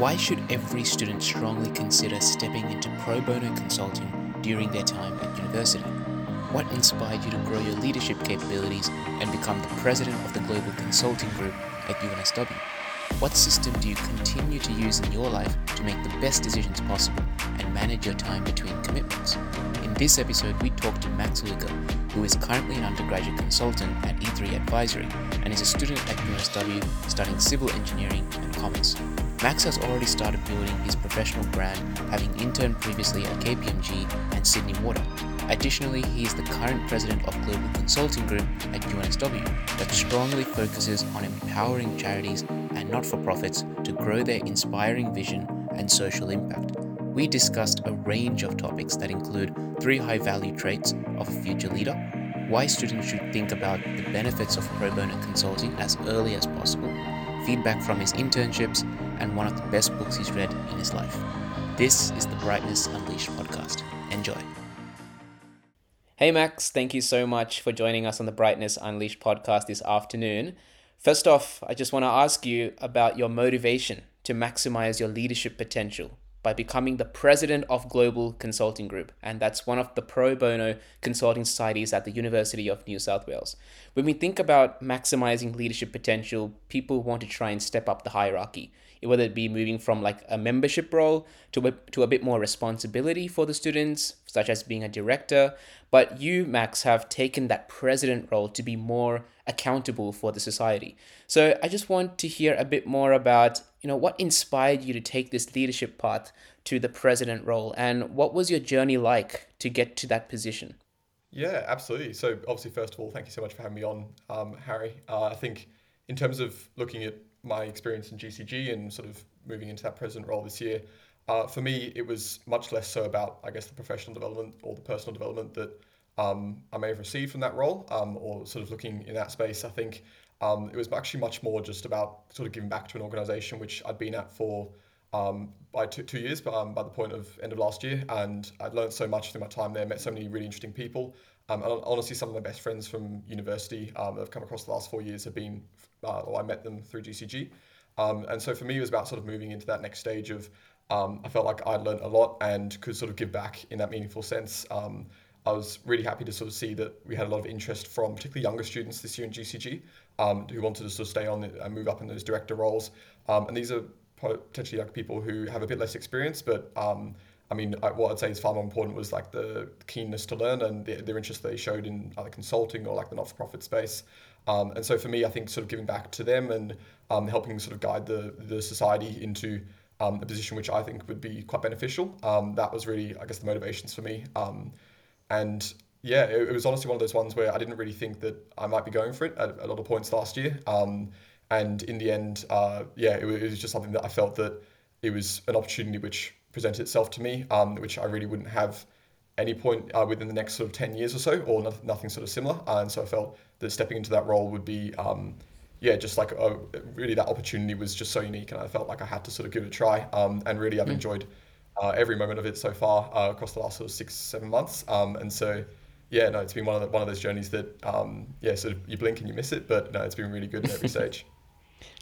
Why should every student strongly consider stepping into pro bono consulting during their time at university? What inspired you to grow your leadership capabilities and become the president of the Global Consulting Group at UNSW? What system do you continue to use in your life to make the best decisions possible and manage your time between commitments? In this episode, we talk to Max Luker, who is currently an undergraduate consultant at E3 Advisory and is a student at UNSW studying civil engineering and commerce. Max has already started building his professional brand, having interned previously at KPMG and Sydney Water. Additionally, he is the current president of Global Consulting Group at UNSW that strongly focuses on empowering charities and not for profits to grow their inspiring vision and social impact. We discussed a range of topics that include three high value traits of a future leader, why students should think about the benefits of pro bono consulting as early as possible, feedback from his internships, and one of the best books he's read in his life. This is the Brightness Unleashed podcast. Enjoy. Hey, Max, thank you so much for joining us on the Brightness Unleashed podcast this afternoon. First off, I just want to ask you about your motivation to maximize your leadership potential by becoming the president of Global Consulting Group, and that's one of the pro bono consulting societies at the University of New South Wales. When we think about maximizing leadership potential, people want to try and step up the hierarchy whether it be moving from like a membership role to a, to a bit more responsibility for the students, such as being a director. But you, Max, have taken that president role to be more accountable for the society. So I just want to hear a bit more about, you know, what inspired you to take this leadership path to the president role and what was your journey like to get to that position? Yeah, absolutely. So obviously, first of all, thank you so much for having me on, um, Harry. Uh, I think in terms of looking at my experience in GCG and sort of moving into that president role this year, uh, for me, it was much less so about, I guess, the professional development or the personal development that um, I may have received from that role um, or sort of looking in that space. I think um, it was actually much more just about sort of giving back to an organization which I'd been at for um, by two, two years, but um, by the point of end of last year. And I'd learned so much through my time there, met so many really interesting people. Um, and honestly, some of my best friends from university that I've come across the last four years have been, uh, or I met them through GCG. Um, and so for me, it was about sort of moving into that next stage of, um, I felt like I'd learned a lot and could sort of give back in that meaningful sense. Um, I was really happy to sort of see that we had a lot of interest from particularly younger students this year in GCG um, who wanted to sort of stay on and move up in those director roles. and these are potentially like people who have a bit less experience, but I mean, what I'd say is far more important was like the keenness to learn and the, their interest they showed in either consulting or like the not-for-profit space. Um, and so for me, I think sort of giving back to them and um, helping sort of guide the the society into um, a position which I think would be quite beneficial. Um, that was really, I guess, the motivations for me. Um, and yeah, it, it, was honestly one of those ones where I didn't really think that I might be going for it at a lot of points last year. Um, and in the end, uh, yeah, it, it was just something that I felt that it was an opportunity which presented itself to me, which I really wouldn't have any point uh, within the next sort of 10 years or so, or no, nothing sort of similar. Uh, and so I felt that stepping into that role would be, um, yeah, just like a, really that opportunity was just so unique. And I felt like I had to sort of give it a try. Um, and really, I've mm. enjoyed uh, every moment of it so far uh, across the last sort of six, seven months. Um, and so, yeah, no, it's been one of the, one of those journeys that, um, yeah, sort of you blink and you miss it, but no, it's been really good in every stage.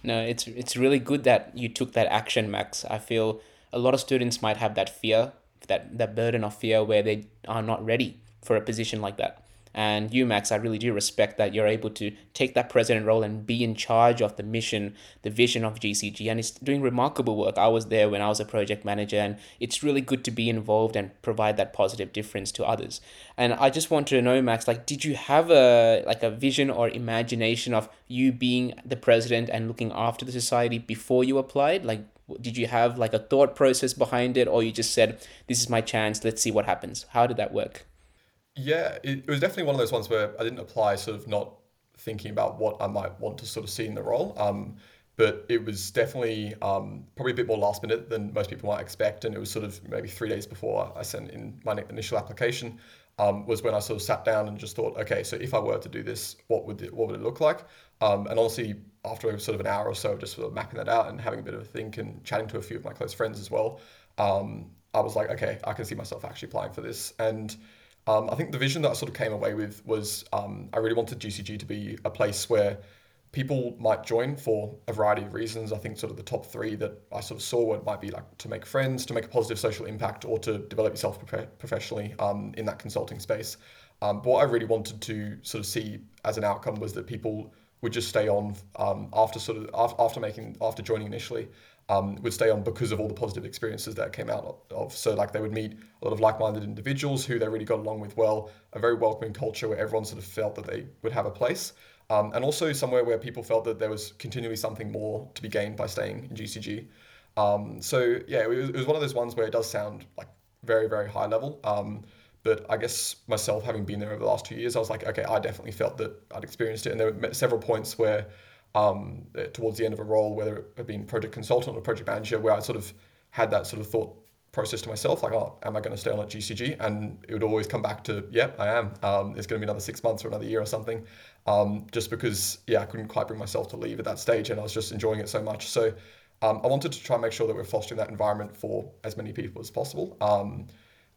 No, it's it's really good that you took that action, Max. I feel a lot of students might have that fear, that, that burden of fear where they are not ready for a position like that. And you, Max, I really do respect that you're able to take that president role and be in charge of the mission, the vision of GCG. And it's doing remarkable work. I was there when I was a project manager, and it's really good to be involved and provide that positive difference to others. And I just want to know, Max, like, did you have a like a vision or imagination of you being the president and looking after the society before you applied? Like, did you have like a thought process behind it or you just said this is my chance let's see what happens how did that work yeah it, it was definitely one of those ones where i didn't apply sort of not thinking about what i might want to sort of see in the role um, but it was definitely um, probably a bit more last minute than most people might expect and it was sort of maybe three days before i sent in my initial application um, was when I sort of sat down and just thought, okay, so if I were to do this, what would it, what would it look like? Um, and honestly, after sort of an hour or so of just sort of mapping that out and having a bit of a think and chatting to a few of my close friends as well, um, I was like, okay, I can see myself actually applying for this. And um, I think the vision that I sort of came away with was um, I really wanted GCG to be a place where people might join for a variety of reasons. I think sort of the top three that I sort of saw it might be like to make friends, to make a positive social impact, or to develop yourself professionally um, in that consulting space. Um, but what I really wanted to sort of see as an outcome was that people would just stay on um, after sort of after making after joining initially um, would stay on because of all the positive experiences that came out of. So like they would meet a lot of like-minded individuals who they really got along with well, a very welcoming culture where everyone sort of felt that they would have a place, um, and also somewhere where people felt that there was continually something more to be gained by staying in GCG. Um, so yeah, it was, it was, one of those ones where it does sound like very very high level. But I guess myself, having been there over the last two years, I was like, okay, I definitely felt that I'd experienced it. And there were several points where, um, uh, towards the end of a role, whether it had been project consultant or project manager, where I sort of had that sort of thought process to myself, like, oh, am I going to stay on at GCG? And it would always come back to, yeah, I am. Um, it's going to be another six months or another year or something. Um, just because, yeah, I couldn't quite bring myself to leave at that stage, and I was just enjoying it so much. So um, I wanted to try and make sure that we're fostering that environment for as many people as possible. Um,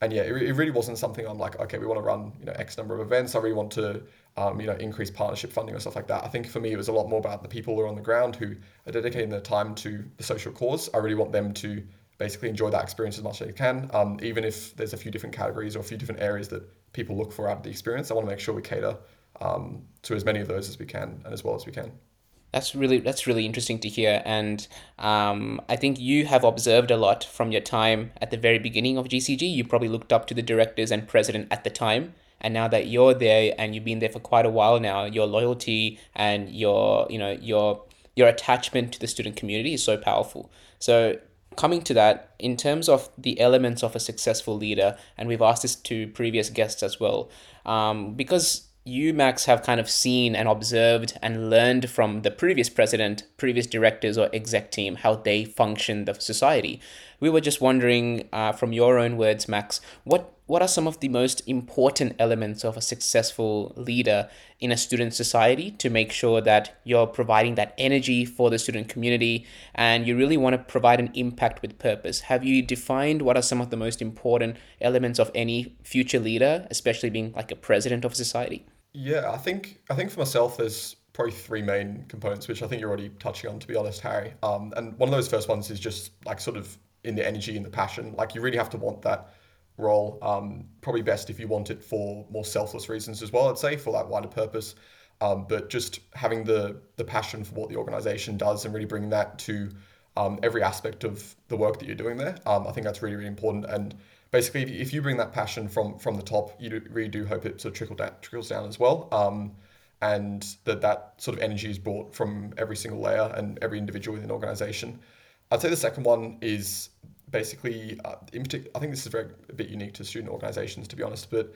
and yeah, it, it really wasn't something I'm like, okay, we want to run you know X number of events. I really want to um, you know increase partnership funding or stuff like that. I think for me it was a lot more about the people who are on the ground who are dedicating their time to the social cause. I really want them to basically enjoy that experience as much as they can, um, even if there's a few different categories or a few different areas that people look for out of the experience. I want to make sure we cater um, to as many of those as we can and as well as we can. That's really that's really interesting to hear, and um, I think you have observed a lot from your time at the very beginning of GCG. You probably looked up to the directors and president at the time, and now that you're there and you've been there for quite a while now, your loyalty and your you know your your attachment to the student community is so powerful. So coming to that, in terms of the elements of a successful leader, and we've asked this to previous guests as well, um, because you, Max, have kind of seen and observed and learned from the previous president, previous directors, or exec team how they function the society. We were just wondering, uh, from your own words, Max, what what are some of the most important elements of a successful leader in a student society to make sure that you're providing that energy for the student community and you really want to provide an impact with purpose? Have you defined what are some of the most important elements of any future leader, especially being like a president of society? Yeah, I think I think for myself, there's probably three main components, which I think you're already touching on, to be honest, Harry. Um, and one of those first ones is just like sort of in the energy and the passion. Like you really have to want that role. Um, probably best if you want it for more selfless reasons as well. I'd say for that wider purpose. Um, but just having the the passion for what the organization does and really bringing that to um, every aspect of the work that you're doing there. Um, I think that's really really important. And basically, if you bring that passion from from the top, you really do hope it sort of trickle down, trickles down as well. Um, and that that sort of energy is brought from every single layer and every individual within an organization. I'd say the second one is basically, uh, in particular, I think this is very a bit unique to student organizations, to be honest, but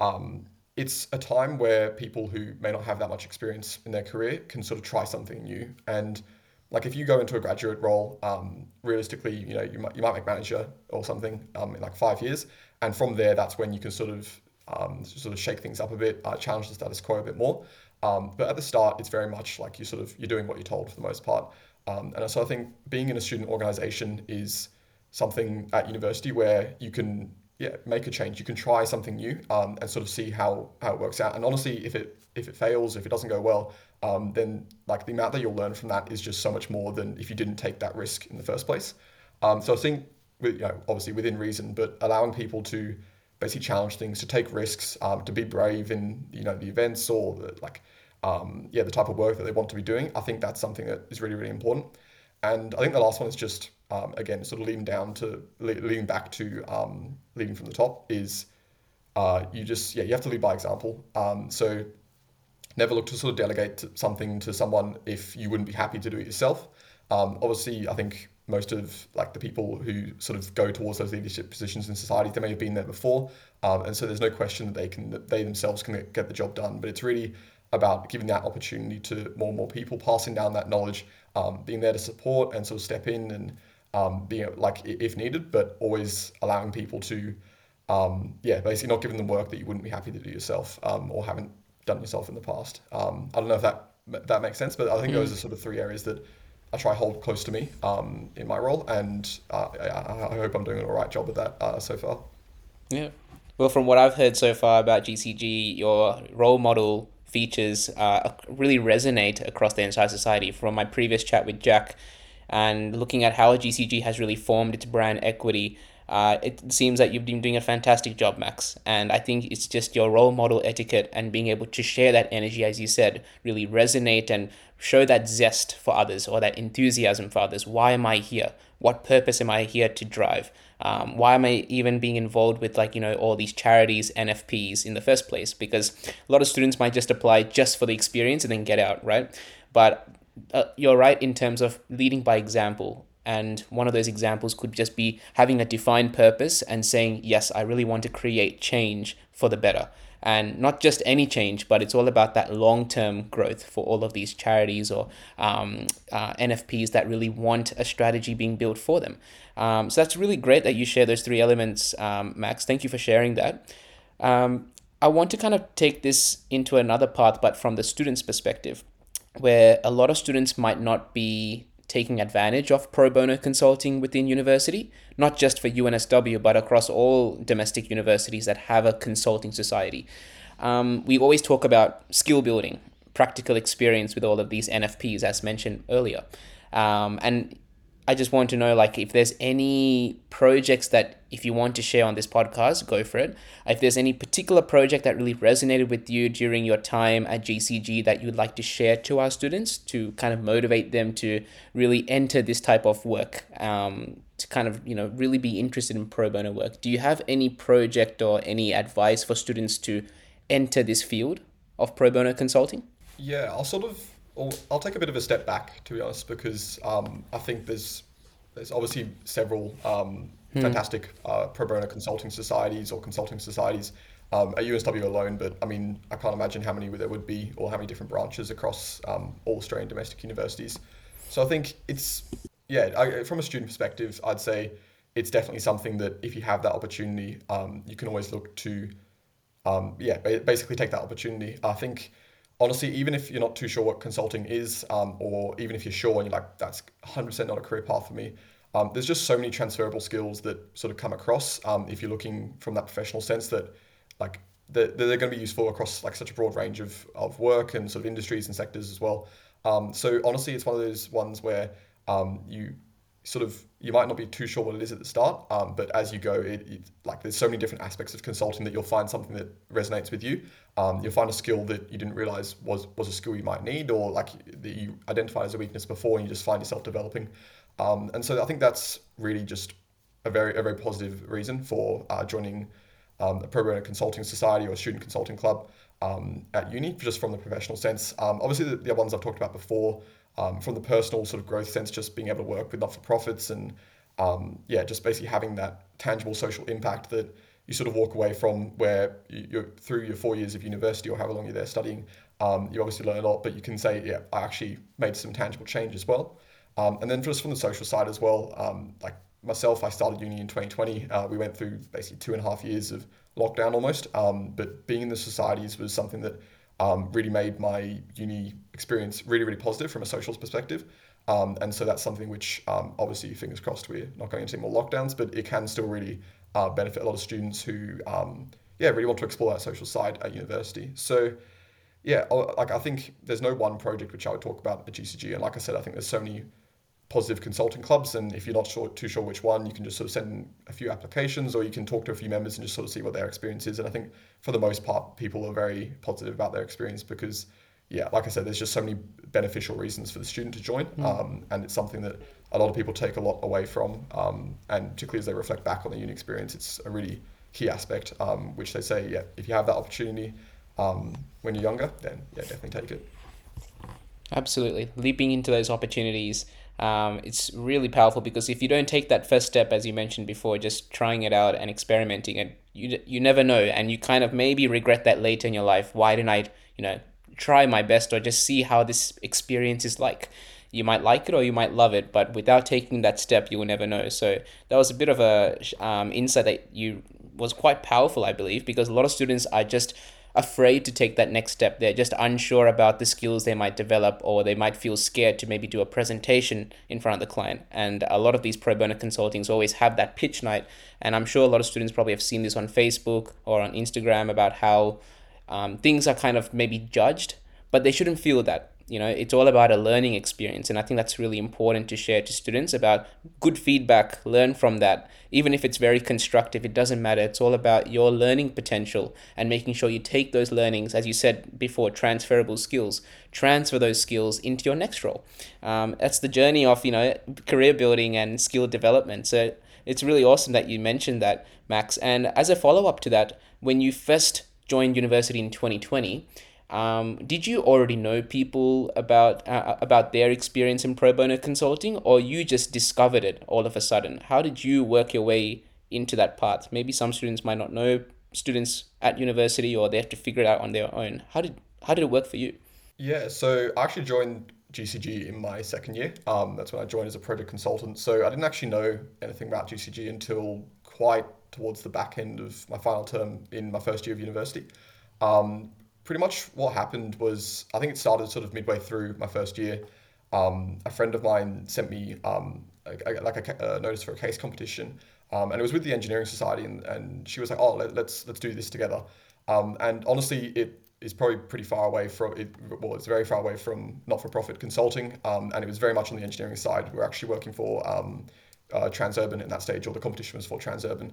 um, it's a time where people who may not have that much experience in their career can sort of try something new. And like if you go into a graduate role, um, realistically, you know, you might, you might make manager or something um, in like five years. And from there, that's when you can sort of um, sort of shake things up a bit, uh, challenge the status quo a bit more. Um, but at the start, it's very much like you sort of you're doing what you're told for the most part. Um, and so I think being in a student organization is something at university where you can yeah make a change. You can try something new um, and sort of see how how it works out. And honestly if it if it fails if it doesn't go well um, then like the amount that you'll learn from that is just so much more than if you didn't take that risk in the first place. Um, so i think you know obviously within reason but allowing people to basically challenge things to take risks um, to be brave in you know the events or the, like um, yeah the type of work that they want to be doing i think that's something that is really really important and i think the last one is just um, again, sort of leading down to leading back to um, leading from the top is uh, you just yeah you have to lead by example. Um, so never look to sort of delegate something to someone if you wouldn't be happy to do it yourself. Um, obviously, I think most of like the people who sort of go towards those leadership positions in society, they may have been there before, um, and so there's no question that they can that they themselves can get the job done. But it's really about giving that opportunity to more and more people, passing down that knowledge, um, being there to support and sort of step in and um, being like if needed, but always allowing people to, um, yeah, basically not giving them work that you wouldn't be happy to do yourself um, or haven't done yourself in the past. Um, I don't know if that that makes sense, but I think mm. those are sort of three areas that I try to hold close to me um, in my role, and uh, I, I, hope I'm doing an all right job of that uh, so far. Yeah. Well, from what I've heard so far about GCG, your role model features uh, really resonate across the entire society. From my previous chat with Jack, and looking at how GCG has really formed its brand equity, uh, it seems that you've been doing a fantastic job, Max. And I think it's just your role model etiquette and being able to share that energy, as you said, really resonate and show that zest for others or that enthusiasm for others. Why am I here? What purpose am I here to drive? Um, why am I even being involved with like you know all these charities NFPs in the first place? Because a lot of students might just apply just for the experience and then get out, right? But uh, you're right in terms of leading by example. And one of those examples could just be having a defined purpose and saying, yes, I really want to create change for the better. And not just any change, but it's all about that long term growth for all of these charities or um, uh, NFPs that really want a strategy being built for them. Um, so that's really great that you share those three elements, um, Max. Thank you for sharing that. Um, I want to kind of take this into another path, but from the student's perspective where a lot of students might not be taking advantage of pro bono consulting within university, not just for UNSW, but across all domestic universities that have a consulting society. Um, we always talk about skill building, practical experience with all of these NFPs, as mentioned earlier. Um, and I just want to know like if there's any projects that if you want to share on this podcast, go for it. If there's any particular project that really resonated with you during your time at GCG that you'd like to share to our students to kind of motivate them to really enter this type of work, um, to kind of you know really be interested in pro bono work. Do you have any project or any advice for students to enter this field of pro bono consulting? Yeah, I'll sort of I'll, I'll take a bit of a step back to be honest because um, I think there's there's obviously several um, hmm. fantastic uh, pro bono consulting societies or consulting societies um, at UNSW alone, but I mean I can't imagine how many there would be or how many different branches across um, all Australian domestic universities. So I think it's yeah I, from a student perspective I'd say it's definitely something that if you have that opportunity um, you can always look to um, yeah basically take that opportunity. I think honestly, even if you're not too sure what consulting is, um, or even if you're sure and you're like, that's 100% not a career path for me, um, there's just so many transferable skills that sort of come across um, if you're looking from that professional sense that like they're, they're going to be useful across like such a broad range of, of work and sort of industries and sectors as well. Um, so honestly, it's one of those ones where um, you sort of you might not be too sure what it is at the start, um, but as you go, it, it, like there's so many different aspects of consulting that you'll find something that resonates with you. Um, you'll find a skill that you didn't realize was was a skill you might need, or like that you identified as a weakness before, and you just find yourself developing. Um, and so I think that's really just a very a very positive reason for uh, joining um, a pro bono consulting society or a student consulting club um, at uni, just from the professional sense. Um, obviously, the, the ones I've talked about before um, from the personal sort of growth sense, just being able to work with not for profits and um, yeah, just basically having that tangible social impact that you sort of walk away from where you, are through your four years of university or however long you're there studying. Um, you obviously learn a lot, but you can say, yeah, I actually made some tangible change as well. Um, and then just from the social side as well, um, like myself, I started uni in 2020. Uh, we went through basically two and a half years of lockdown almost. Um, but being in the societies was something that um, really made my uni experience really, really positive from a socials perspective. Um, and so that's something which, um, obviously, fingers crossed, we're not going into more lockdowns, but it can still really uh, benefit a lot of students who, um, yeah, really want to explore that social side at university. So, yeah, like I think there's no one project which I would talk about at GCG, and like I said, I think there's so many positive consulting clubs. And if you're not sure, too sure which one, you can just sort of send a few applications or you can talk to a few members and just sort of see what their experience is. And I think for the most part, people are very positive about their experience because, yeah, like I said, there's just so many beneficial reasons for the student to join. Mm. Um, and it's something that a lot of people take a lot away from. Um, and particularly as they reflect back on the uni experience, it's a really key aspect, um, which they say, yeah, if you have that opportunity um, when you're younger, then yeah, definitely take it. Absolutely. Leaping into those opportunities um, it's really powerful because if you don't take that first step, as you mentioned before, just trying it out and experimenting, it you you never know, and you kind of maybe regret that later in your life. Why didn't I, you know, try my best or just see how this experience is like? You might like it or you might love it, but without taking that step, you will never know. So that was a bit of a um, insight that you was quite powerful, I believe, because a lot of students are just afraid to take that next step. They're just unsure about the skills they might develop, or they might feel scared to maybe do a presentation in front of the client. And a lot of these pro bono consultings always have that pitch night. And I'm sure a lot of students probably have seen this on Facebook or on Instagram about how um, things are kind of maybe judged, but they shouldn't feel that. You know, it's all about a learning experience, and I think that's really important to share to students about good feedback. Learn from that, even if it's very constructive. It doesn't matter. It's all about your learning potential and making sure you take those learnings, as you said before, transferable skills. Transfer those skills into your next role. Um, that's the journey of you know career building and skill development. So it's really awesome that you mentioned that, Max. And as a follow up to that, when you first joined university in 2020 um, did you already know people about uh, about their experience in pro bono consulting, or you just discovered it all of a sudden? How did you work your way into that path? Maybe some students might not know students at university, or they have to figure it out on their own. How did how did it work for you? Yeah, so I actually joined GCG in my second year. Um, that's when I joined as a project consultant. So I didn't actually know anything about GCG until quite towards the back end of my final term in my first year of university. Um, pretty much what happened was I think it started sort of midway through my first year. Um, a friend of mine sent me um, a, a, like a, a, notice for a case competition, um, and it was with the engineering society, and, and she was like, "Oh, let, us let's, let's do this together." Um, and honestly, it is probably pretty far away from it. Well, it's very far away from not-for-profit consulting, um, and it was very much on the engineering side. We are actually working for um, uh, Transurban in that stage, or the competition was for Transurban.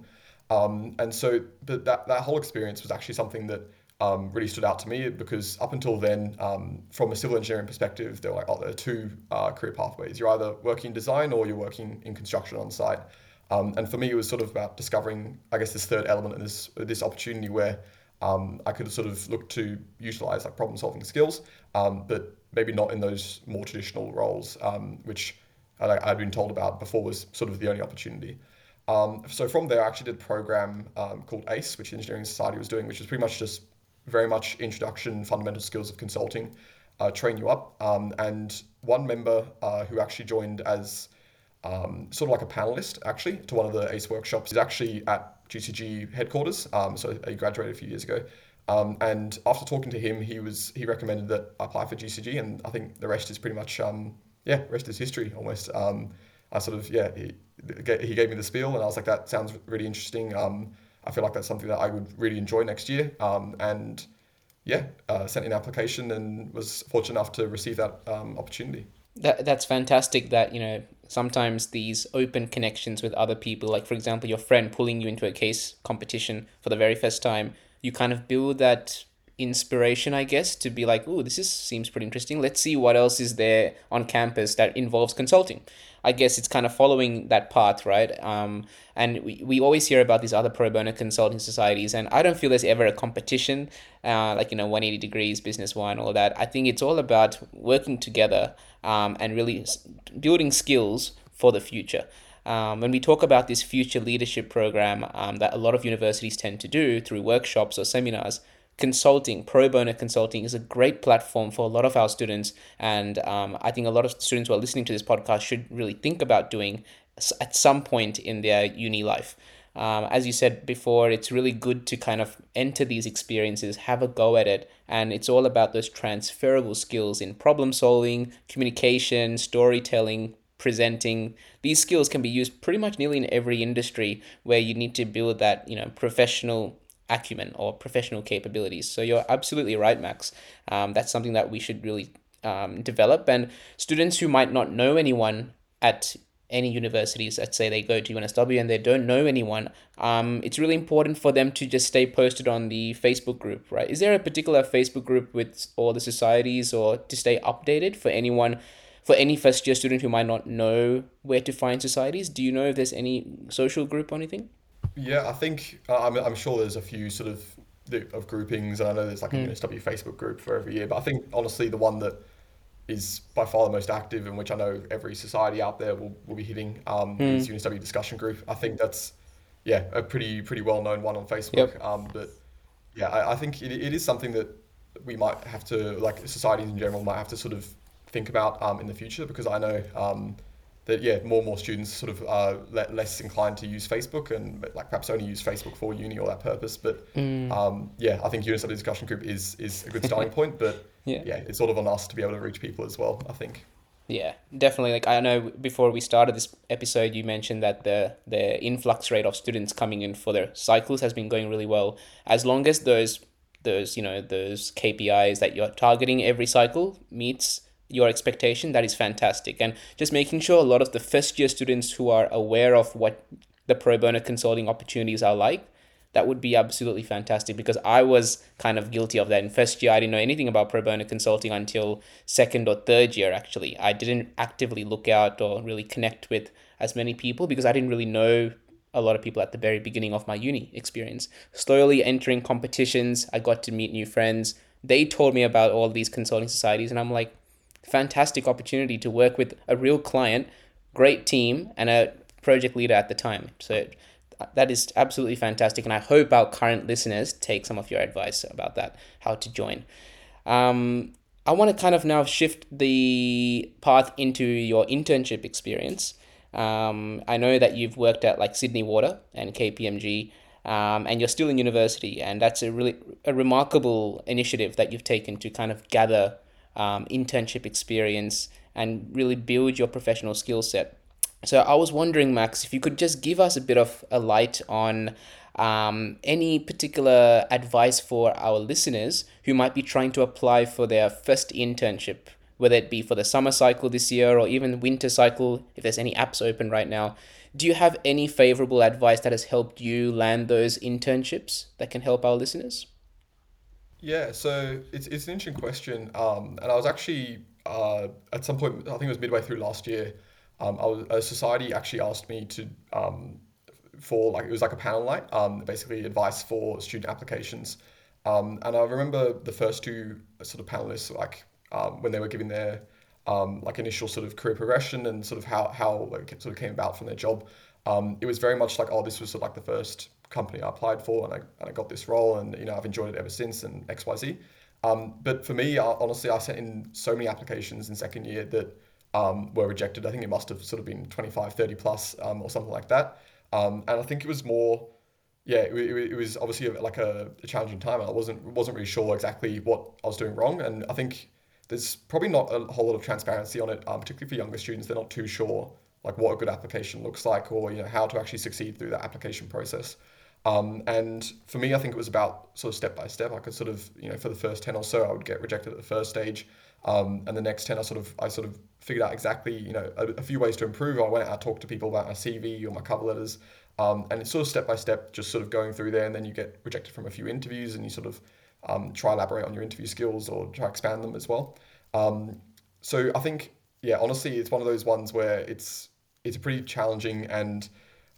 and so, but that that whole experience was actually something that um, really stood out to me because up until then, um, from a civil engineering perspective, there were like, oh, there are two uh, career pathways. You're either working in design or you're working in construction on site. Um, and for me, it was sort of about discovering, I guess, this third element and this this opportunity where um, I could sort of look to utilize like problem solving skills, um, but maybe not in those more traditional roles, um, which I, I'd been told about before was sort of the only opportunity. Um, so from there, I actually did a program um, called ACE, which the Engineering Society was doing, which was pretty much just very much introduction, fundamental skills of consulting, uh, train you up. Um, and one member uh, who actually joined as um, sort of like a panelist actually to one of the ACE workshops is actually at GCG headquarters. Um, so he graduated a few years ago. Um, and after talking to him, he was he recommended that I apply for GCG, and I think the rest is pretty much um, yeah, rest is history almost. Um, I sort of yeah, he, he gave me the spiel, and I was like, that sounds really interesting. Um, I feel like that's something that I would really enjoy next year. Um, and yeah, uh, sent in an application and was fortunate enough to receive that um, opportunity. That, that's fantastic that, you know, sometimes these open connections with other people, like for example, your friend pulling you into a case competition for the very first time, you kind of build that inspiration, I guess, to be like, oh, this is seems pretty interesting. Let's see what else is there on campus that involves consulting. I guess it's kind of following that path, right? Um, and we, we always hear about these other pro bono consulting societies, and I don't feel there's ever a competition, uh, like, you know, 180 degrees, business one, all that. I think it's all about working together um, and really building skills for the future. Um, when we talk about this future leadership program um, that a lot of universities tend to do through workshops or seminars, consulting, pro bono consulting, is a great platform for a lot of our students. And um, I think a lot of students who are listening to this podcast should really think about doing at some point in their uni life. Um, as you said before, it's really good to kind of enter these experiences, have a go at it, and it's all about those transferable skills in problem solving, communication, storytelling, presenting. These skills can be used pretty much nearly in every industry where you need to build that, you know, professional acumen or professional capabilities. So you're absolutely right, Max. Um, that's something that we should really um, develop. And students who might not know anyone at any universities, let's say they go to UNSW and they don't know anyone, um, it's really important for them to just stay posted on the Facebook group, right? Is there a particular Facebook group with all the societies or to stay updated for anyone? For any first year student who might not know where to find societies, do you know if there's any social group or anything? Yeah, I think uh, I'm, I'm sure there's a few sort of of groupings, and I know there's like a mm. UNSW Facebook group for every year. But I think honestly, the one that is by far the most active, and which I know every society out there will, will be hitting, um, mm. is UNSW discussion group. I think that's yeah a pretty pretty well known one on Facebook. Yep. Um, but yeah, I, I think it, it is something that we might have to like societies in general might have to sort of think about um, in the future because I know um, that yeah, more and more students sort of are less inclined to use Facebook and like perhaps only use Facebook for uni or that purpose. But mm. um, yeah, I think UNSW discussion group is is a good starting point. But yeah. yeah, it's sort of on us to be able to reach people as well. I think. Yeah, definitely. Like I know before we started this episode, you mentioned that the the influx rate of students coming in for their cycles has been going really well. As long as those those you know those KPIs that you're targeting every cycle meets your expectation, that is fantastic. And just making sure a lot of the first year students who are aware of what the pro bono consulting opportunities are like, that would be absolutely fantastic because I was kind of guilty of that. In first year, I didn't know anything about pro bono consulting until second or third year, actually. I didn't actively look out or really connect with as many people because I didn't really know a lot of people at the very beginning of my uni experience. Slowly entering competitions, I got to meet new friends. They told me about all these consulting societies, and I'm like, fantastic opportunity to work with a real client, great team, and a project leader at the time. So that is absolutely fantastic, and I hope our current listeners take some of your advice about that, how to join. Um, I want to kind of now shift the path into your internship experience. Um, I know that you've worked at like Sydney Water and KPMG, um, and you're still in university, and that's a really a remarkable initiative that you've taken to kind of gather um, internship experience and really build your professional skill set. So I was wondering, Max, if you could just give us a bit of a light on um, any particular advice for our listeners who might be trying to apply for their first internship whether it be for the summer cycle this year or even winter cycle, if there's any apps open right now. Do you have any favorable advice that has helped you land those internships that can help our listeners? Yeah, so it's, it's an interesting question. Um, and I was actually, uh, at some point, I think it was midway through last year, um, I was, a society actually asked me to, um, for like, it was like a panel night, um, basically advice for student applications. Um, and I remember the first two sort of panelists, like um, when they were giving their um, like initial sort of career progression and sort of how how it sort of came about from their job. Um, it was very much like, oh, this was sort of like the first company I applied for, and I, and I got this role, and you know I've enjoyed it ever since, and X Y Z. Um, but for me, I, honestly, I sent in so many applications in second year that um, were rejected. I think it must have sort of been 25, 30 plus um, or something like that. Um, and I think it was more, yeah, it, it, it was obviously like a, a, challenging time. I wasn't wasn't really sure exactly what I was doing wrong, and I think there's probably not a whole lot of transparency on it, um, particularly for younger students. They're not too sure like what a good application looks like or you know how to actually succeed through that application process. Um, and for me, I think it was about sort of step by step. I could sort of you know for the first ten or so, I would get rejected at the first stage, um, and the next ten, I sort of I sort of figured out exactly you know a, a few ways to improve. I went out, I talked to people about my CV or my cover letters, um, and it's sort of step by step, just sort of going through there, and then you get rejected from a few interviews, and you sort of um, try elaborate on your interview skills or try expand them as well. Um, so I think, yeah, honestly, it's one of those ones where it's it's pretty challenging and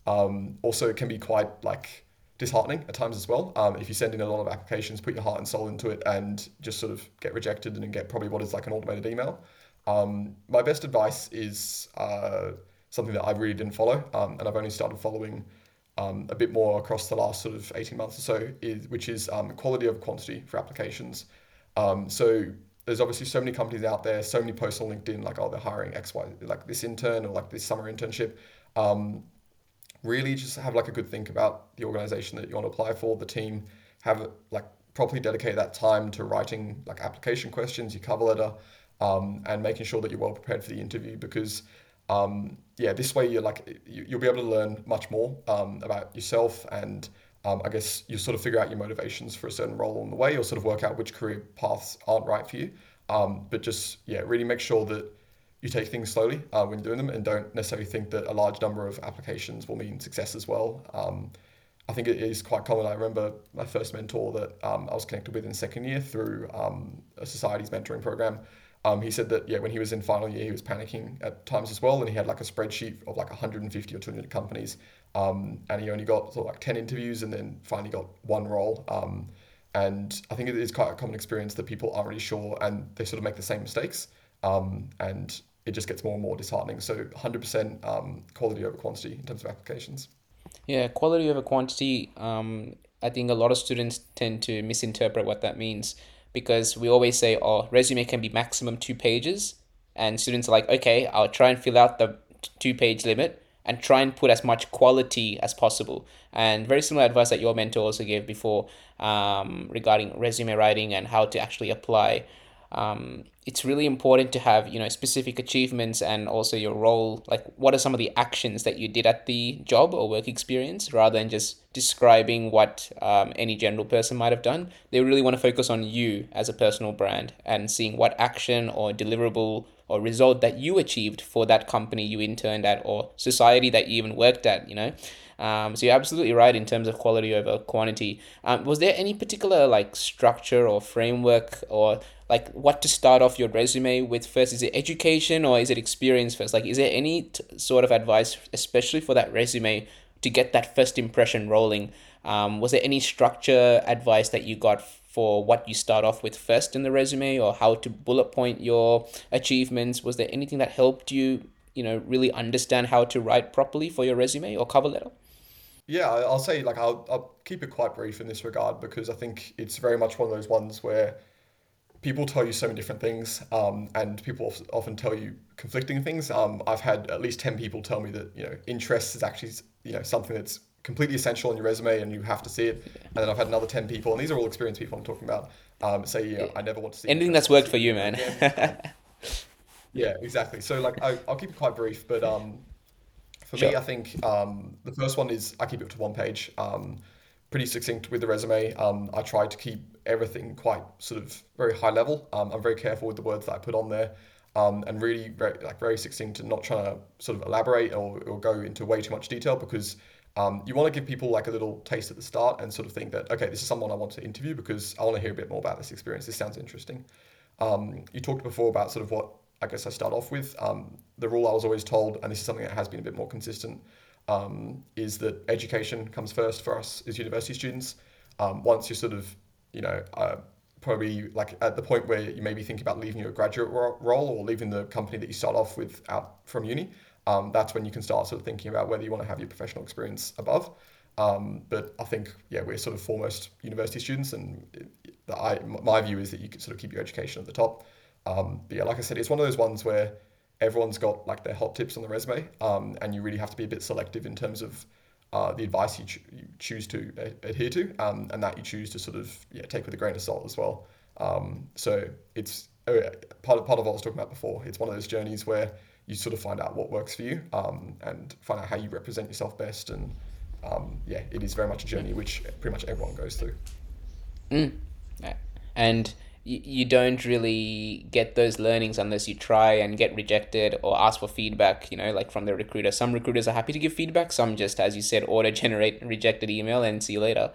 um, also can be quite like disheartening at times as well. Um, if you send in a lot of applications, put your heart and soul into it, and just sort of get rejected and get probably what is like an automated email. Um, my best advice is uh, something that I really didn't follow, um, and I've only started following um, a bit more across the last sort of 18 months or so, is, which is um, quality over quantity for applications. Um, so there's obviously so many companies out there, so many posts on LinkedIn, like, oh, they're hiring X, Y, like this intern or like this summer internship. Um, really just have like a good think about the organization that you want to apply for, the team, have like properly dedicate that time to writing like application questions, your cover letter, um, and making sure that you're well prepared for the interview because um, yeah, this way you're like you, will be able to learn much more um, about yourself and um, I guess you sort of figure out your motivations for a certain role on the way, or sort of work out which career paths aren't right for you. Um, but just yeah, really make sure that you take things slowly uh, when doing them, and don't necessarily think that a large number of applications will mean success as well. Um, I think it is quite common. I remember my first mentor that um, I was connected with in second year through um, a society's mentoring program. Um, he said that yeah, when he was in final year, he was panicking at times as well, and he had like a spreadsheet of like 150 or 200 companies um, and he only got sort of like 10 interviews and then finally got one role. Um, and I think it is quite a common experience that people aren't really sure and they sort of make the same mistakes. Um, and it just gets more and more disheartening. So 100% um, quality over quantity in terms of applications. Yeah, quality over quantity. Um, I think a lot of students tend to misinterpret what that means because we always say, oh, resume can be maximum two pages. And students are like, okay, I'll try and fill out the two page limit and try and put as much quality as possible. And very similar advice that your mentor also gave before um, regarding resume writing and how to actually apply. Um, it's really important to have you know specific achievements and also your role. Like what are some of the actions that you did at the job or work experience rather than just describing what um, any general person might have done? They really want to focus on you as a personal brand and seeing what action or deliverable or result that you achieved for that company you interned at or society that you even worked at you know um, so you're absolutely right in terms of quality over quantity. Um, was there any particular like structure or framework or like what to start off your resume with first? Is it education or is it experience first? Like is there any t- sort of advice especially for that resume to get that first impression rolling? Um, was there any structure advice that you got for what you start off with first in the resume or how to bullet point your achievements? Was there anything that helped you you know really understand how to write properly for your resume or cover letter yeah i'll say like I'll, I'll keep it quite brief in this regard because i think it's very much one of those ones where people tell you so many different things, um, and people often tell you conflicting things. Um, I've had at least ten people tell me that you know interest is actually you know something that's completely essential on your resume and you have to see it. And then I've had another ten people, and these are all experienced people I'm talking about. Um, say, you know, yeah. I never want to see anything that's worked for you, man. yeah, exactly. So like I, will keep it quite brief, but um, for sure. me, I think um, the first one is I keep it to one page. Um, pretty succinct with the resume. Um, I try to keep everything quite sort of very high level. Um, I'm very careful with the words that I put on there, um, and really very like very succinct and not trying to sort of elaborate or, or go into way too much detail because um, you want to give people like a little taste at the start and sort of think that okay, this is someone I want to interview because I want to hear a bit more about this experience. This sounds interesting. Um, you talked before about sort of what I guess I start off with. Um, the rule I was always told, and this is something that has been a bit more consistent um, is that education comes first for us as university students. Um, once you're sort of, you know, uh, probably like at the point where you maybe think about leaving your graduate role or leaving the company that you start off with out from uni, um, that's when you can start sort of thinking about whether you want to have your professional experience above. Um, but I think, yeah, we're sort of foremost university students, and the, I, my view is that you can sort of keep your education at the top. Um, but yeah, like I said, it's one of those ones where everyone's got like their hot tips on the resume, um, and you really have to be a bit selective in terms of uh, the advice you, ch- you choose to adhere to, um, and that you choose to sort of yeah, take with a grain of salt as well. Um, so it's uh, part of, part of what I was talking about before. It's one of those journeys where you sort of find out what works for you um, and find out how you represent yourself best. And um, yeah, it is very much a journey which pretty much everyone goes through. Mm. And you, don't really get those learnings unless you try and get rejected or ask for feedback, you know, like from the recruiter. Some recruiters are happy to give feedback, some just, as you said, auto generate rejected email and see you later.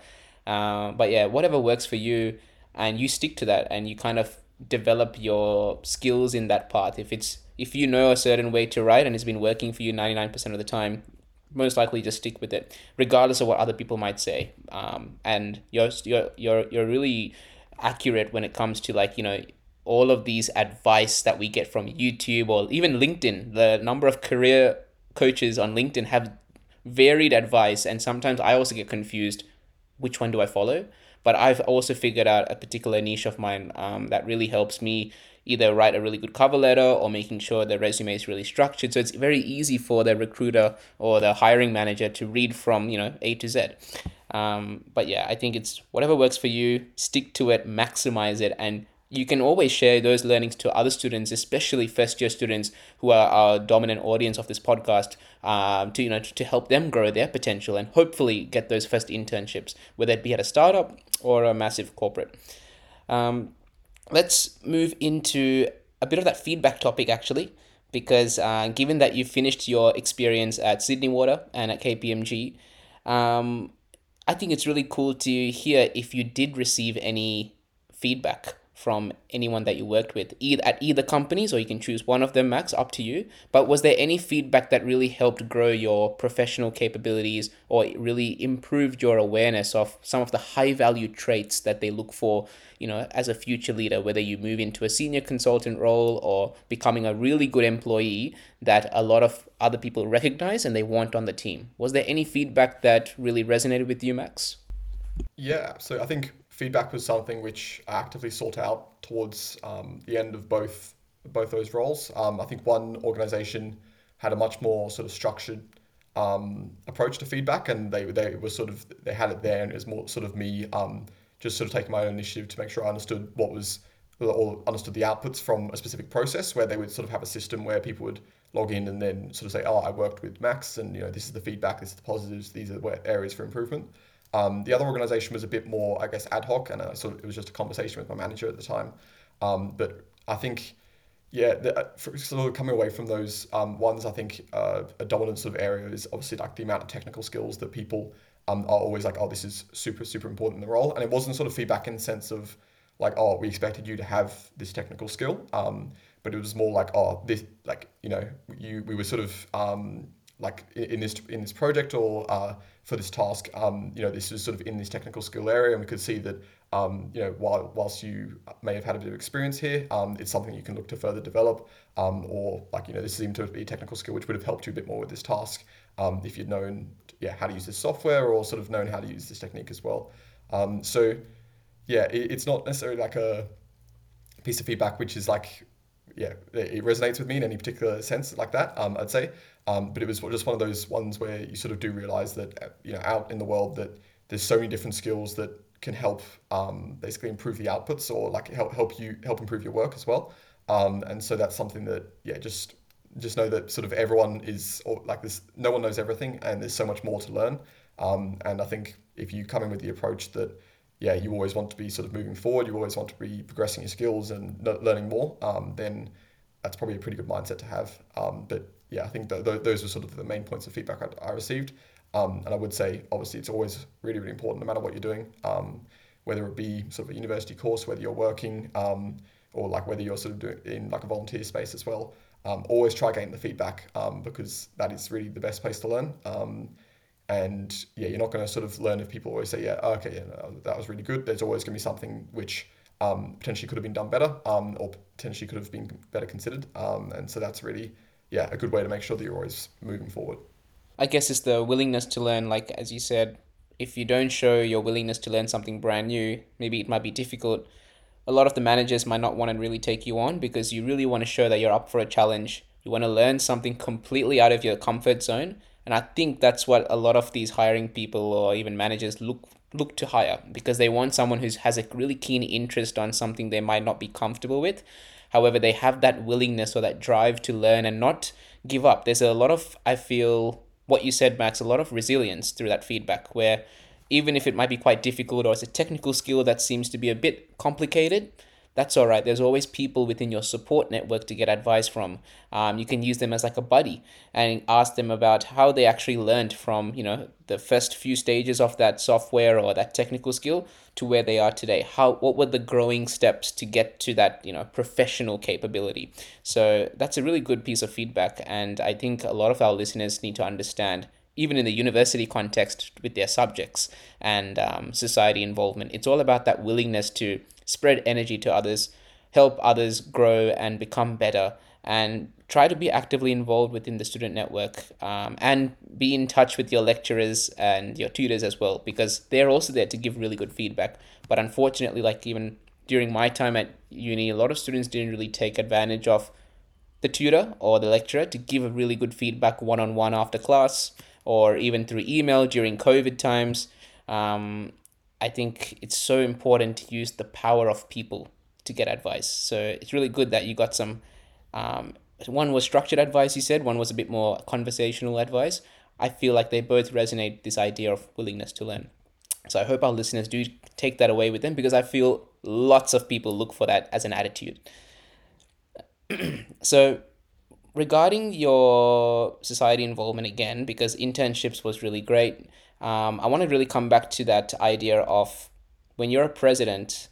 Uh, but yeah, whatever works for you, and you stick to that and you kind of develop your skills in that path. If it's if you know a certain way to write and it's been working for you 99% of the time, most likely just stick with it, regardless of what other people might say. Um, and you're, you're, you're, you're really accurate when it comes to like you know all of these advice that we get from YouTube or even LinkedIn. The number of career coaches on LinkedIn have varied advice, and sometimes I also get confused. Which one do I follow? But I've also figured out a particular niche of mine um, that really helps me either write a really good cover letter or making sure the resume is really structured. So it's very easy for the recruiter or the hiring manager to read from you know A to Z. Um, but yeah, I think it's whatever works for you, stick to it, maximize it, and you can always share those learnings to other students, especially first year students who are our dominant audience of this podcast, um, to you know to help them grow their potential and hopefully get those first internships, whether it be at a startup or a massive corporate. Um, let's move into a bit of that feedback topic actually, because uh, given that you finished your experience at Sydney Water and at KPMG, um, I think it's really cool to hear if you did receive any feedback from anyone that you worked with either at either companies or you can choose one of them max up to you. But was there any feedback that really helped grow your professional capabilities or really improved your awareness of some of the high value traits that they look for you know as a future leader whether you move into a senior consultant role or becoming a really good employee that a lot of other people recognize and they want on the team? Was there any feedback that really resonated with you max? Yeah so i think feedback was something which I actively sought out towards um, the end of both both those roles. Um, I think one organization had a much more sort of structured um, approach to feedback, and they they were sort of they had it there, and it was more sort of me um, just sort of taking my own initiative to make sure I understood what was or understood the outputs from a specific process where they would sort of have a system where people would log in and then sort of say, oh, I worked with Max and you know this is the feedback, this is the positives, these are the areas for improvement. Um, the other organization was a bit more, I guess, ad hoc, and I sort of, it was just a conversation with my manager at the time. Um, but I think, yeah, the, uh, sort of coming away from those um, ones, I think uh, a sort of area is obviously like the amount of technical skills that people um, are always like, oh, this is super, super important in the role. And it wasn't sort of feedback in the sense of like, oh, we expected you to have this technical skill. Um, but it was more like, oh, this, like, you know, you, we were sort of, um, like in this in this project or uh, for this task, um, you know, this is sort of in this technical skill area, and we could see that, um, you know, while whilst you may have had a bit of experience here, um, it's something you can look to further develop, um, or like you know, this seemed to be a technical skill which would have helped you a bit more with this task um, if you'd known, yeah, how to use this software or sort of known how to use this technique as well. Um, so, yeah, it, it's not necessarily like a piece of feedback which is like yeah, it resonates with me in any particular sense like that. Um, I'd say, um, but it was just one of those ones where you sort of do realize that uh, you know out in the world that there's so many different skills that can help um, basically improve the outputs or like help help you help improve your work as well. Um, and so that's something that yeah, just just know that sort of everyone is or like this. No one knows everything, and there's so much more to learn. Um, and I think if you come in with the approach that yeah, you always want to be sort of moving forward, you always want to be progressing your skills and learning more, um, then that's probably a pretty good mindset to have. Um, but yeah, I think th- th- those were sort of the main points of feedback I, I received. Um, and I would say, obviously, it's always really, really important, no matter what you're doing, um, whether it be sort of a university course, whether you're working, um, or like whether you're sort of doing in like a volunteer space as well. Um, always try getting the feedback because that is really the best place to learn and yeah, you're not going to sort of learn if people always say, yeah, okay, yeah, that was really good. There's always going to be something which um, potentially could have been done better um, or potentially could have been better considered. Um, and so that's really, yeah, a good way to make sure that you're always moving forward. I guess it's the willingness to learn. Like, as you said, if you don't show your willingness to learn something brand new, maybe it might be difficult. A lot of the managers might not want to really take you on because you really want to show that you're up for a challenge. You want to learn something completely out of your comfort zone and I think that's what a lot of these hiring people or even managers look look to hire because they want someone who has a really keen interest on something they might not be comfortable with. However, they have that willingness or that drive to learn and not give up. There's a lot of I feel what you said, Max, a lot of resilience through that feedback where even if it might be quite difficult or it's a technical skill that seems to be a bit complicated, that's all right. There's always people within your support network to get advice from. Um, you can use them as like a buddy and ask them about how they actually learned from you know the first few stages of that software or that technical skill to where they are today. How what were the growing steps to get to that you know professional capability? So that's a really good piece of feedback, and I think a lot of our listeners need to understand even in the university context with their subjects and um, society involvement. It's all about that willingness to spread energy to others, help others grow and become better, and try to be actively involved within the student network um, and be in touch with your lecturers and your tutors as well because they're also there to give really good feedback. But unfortunately, like even during my time at uni, a lot of students didn't really take advantage of the tutor or the lecturer to give a really good feedback one on one after class or even through email during COVID times. Um, I think it's so important to use the power of people to get advice. So it's really good that you got some. Um, one was structured advice, you said. One was a bit more conversational advice. I feel like they both resonate this idea of willingness to learn. So I hope our listeners do take that away with them because I feel lots of people look for that as an attitude. so regarding your society involvement again, because internships was really great um, I want to really come back to that idea of when you're a president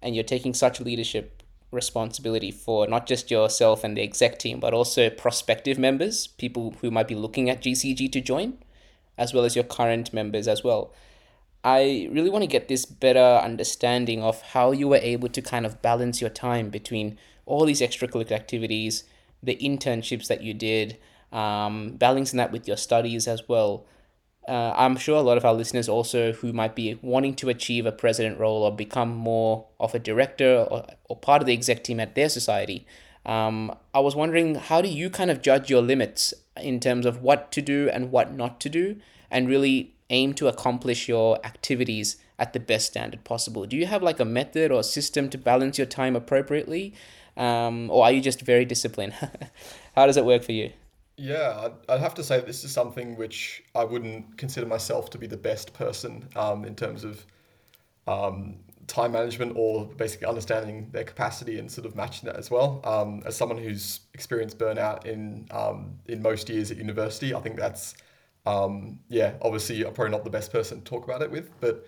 and you're taking such leadership responsibility for not just yourself and the exec team, but also prospective members, people who might be looking at GCG to join, as well as your current members as well. I really want to get this better understanding of how you were able to kind of balance your time between all these extracurricular activities, the internships that you did, um, balancing that with your studies as well uh, I'm sure a lot of our listeners also who might be wanting to achieve a president role or become more of a director or, or part of the exec team at their society. Um, I was wondering, how do you kind of judge your limits in terms of what to do and what not to do, and really aim to accomplish your activities at the best standard possible. Do you have like a method or system to balance your time appropriately? Um, or are you just very disciplined? How does it work for you? Yeah, I'd, I'd have to say this is something which I wouldn't consider myself to be the best person um, in terms of um, time management or basically understanding their capacity and sort of matching that as well. Um, as someone who's experienced burnout in um, in most years at university, I think that's um, yeah, obviously I'm probably not the best person to talk about it with, but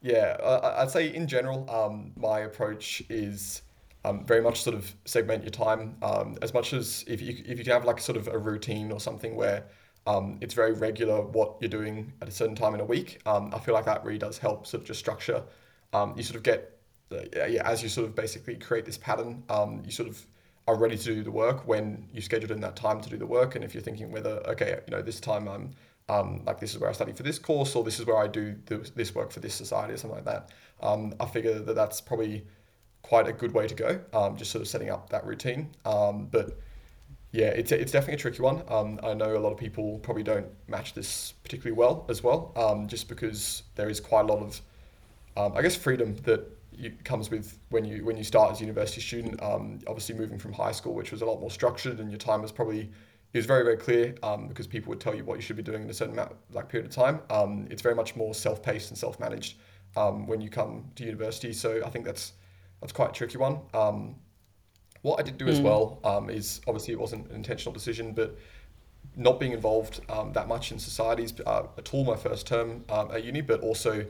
yeah, I, I'd say in general, um, my approach is um, very much sort of segment your time um, as much as if you if you can have like sort of a routine or something where um, it's very regular what you're doing at a certain time in a week. Um, I feel like that really does help sort of just structure. Um, you sort of get uh, yeah as you sort of basically create this pattern. Um, you sort of are ready to do the work when you scheduled in that time to do the work. And if you're thinking whether okay you know this time I'm um, like this is where I study for this course or this is where I do this work for this society or something like that. Um, I figure that that's probably quite a good way to go. Um, just sort of setting up that routine. Um, but yeah, it's, it's definitely a tricky one. Um, I know a lot of people probably don't match this particularly well as well, um, just because there is quite a lot of, um, I guess, freedom that you, comes with when you when you start as a university student. Um, obviously, moving from high school, which was a lot more structured, and your time was probably it was very very clear um, because people would tell you what you should be doing in a certain amount like period of time. Um, it's very much more self paced and self managed um, when you come to university. So I think that's that's quite a tricky one. Um, what I did do mm. as hmm. well um, is obviously it wasn't an intentional decision, but not being involved um, that much in societies uh, at all my first term um, at uni, but also